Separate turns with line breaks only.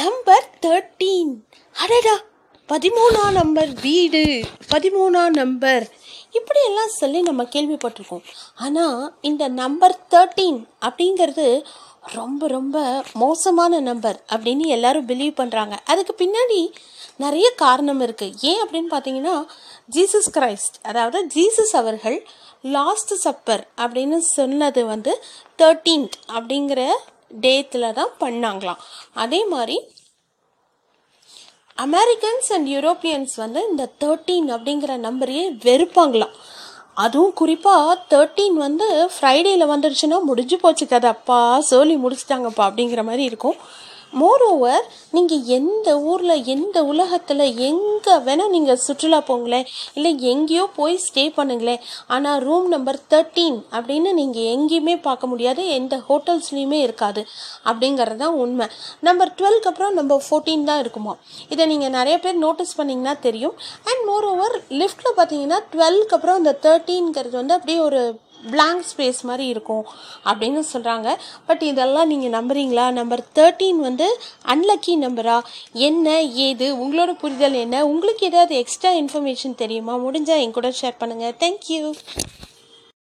Number thirteen அடடா பதிமூணாம் number வீடு பதிமூணாம் நம்பர் இப்படியெல்லாம் சொல்லி நம்ம கேள்விப்பட்டிருக்கோம். ஆனால் இந்த நம்பர் தேர்ட்டீன் அப்படிங்கிறது ரொம்ப ரொம்ப மோசமான நம்பர் அப்படின்னு எல்லாரும் பிலீவ் பண்ணுறாங்க அதுக்கு பின்னாடி நிறைய காரணம் இருக்குது ஏன் அப்படின்னு பார்த்தீங்கன்னா ஜீசஸ் கிரைஸ்ட் அதாவது ஜீசஸ் அவர்கள் லாஸ்ட் சப்பர் அப்படின்னு சொன்னது வந்து தேர்ட்டீன்த் அப்படிங்கிற டேத்தில் தான் பண்ணாங்களாம். அதே மாதிரி அமெரிக்கன்ஸ் அண்ட் யூரோப்பியன்ஸ் வந்து இந்த தேர்ட்டீன் அப்படிங்கிற நம்பரையே வெறுப்பாங்களாம். அதுவும் குறிப்பாக தேர்ட்டீன் வந்து ஃப்ரைடேயில் வந்துடுச்சுன்னா முடிஞ்சு போச்சு கதை. அப்பா சோலி முடிச்சிட்டாங்கப்பா அப்படிங்கிற மாதிரி இருக்கும். மோர் ஓவர் நீங்கள் எந்த ஊரில் எந்த உலகத்தில் எங்கே வேணால் நீங்கள் சுற்றுலா போங்களேன் இல்லை எங்கேயோ போய் ஸ்டே பண்ணுங்களேன் ஆனால் ரூம் நம்பர் தேர்ட்டீன் அப்படின்னு நீங்கள் எங்கேயுமே பார்க்க முடியாது எந்த ஹோட்டல்ஸ்லேயுமே இருக்காது அப்படிங்கிறது தான் உண்மை. நம்பர் டுவெல்க்கு அப்புறம் நம்பர் ஃபோர்டீன் தான் இருக்குமா? இதை நீங்கள் நிறைய பேர் நோட்டீஸ் பண்ணிங்கன்னா தெரியும். அண்ட் மோர் ஓவர் லிஃப்ட்டில் பார்த்தீங்கன்னா டுவெல்க்கு அப்புறம் அந்த தேர்ட்டீன்கிறது வந்து அப்படியே ஒரு பிளாங்க் ஸ்பேஸ் மாதிரி இருக்கும் அப்படின்னு சொல்கிறாங்க பட் இதெல்லாம் நீங்கள் நம்புறீங்களா? நம்பர் தேர்ட்டீன் வந்து அன்லக்கி நம்பரா என்ன ஏது? உங்களோட புரிதல் என்ன? உங்களுக்கு ஏதாவது எக்ஸ்ட்ரா இன்ஃபர்மேஷன் தெரியுமா? முடிஞ்சால் என் கூட ஷேர் பண்ணுங்கள் தேங்க்யூ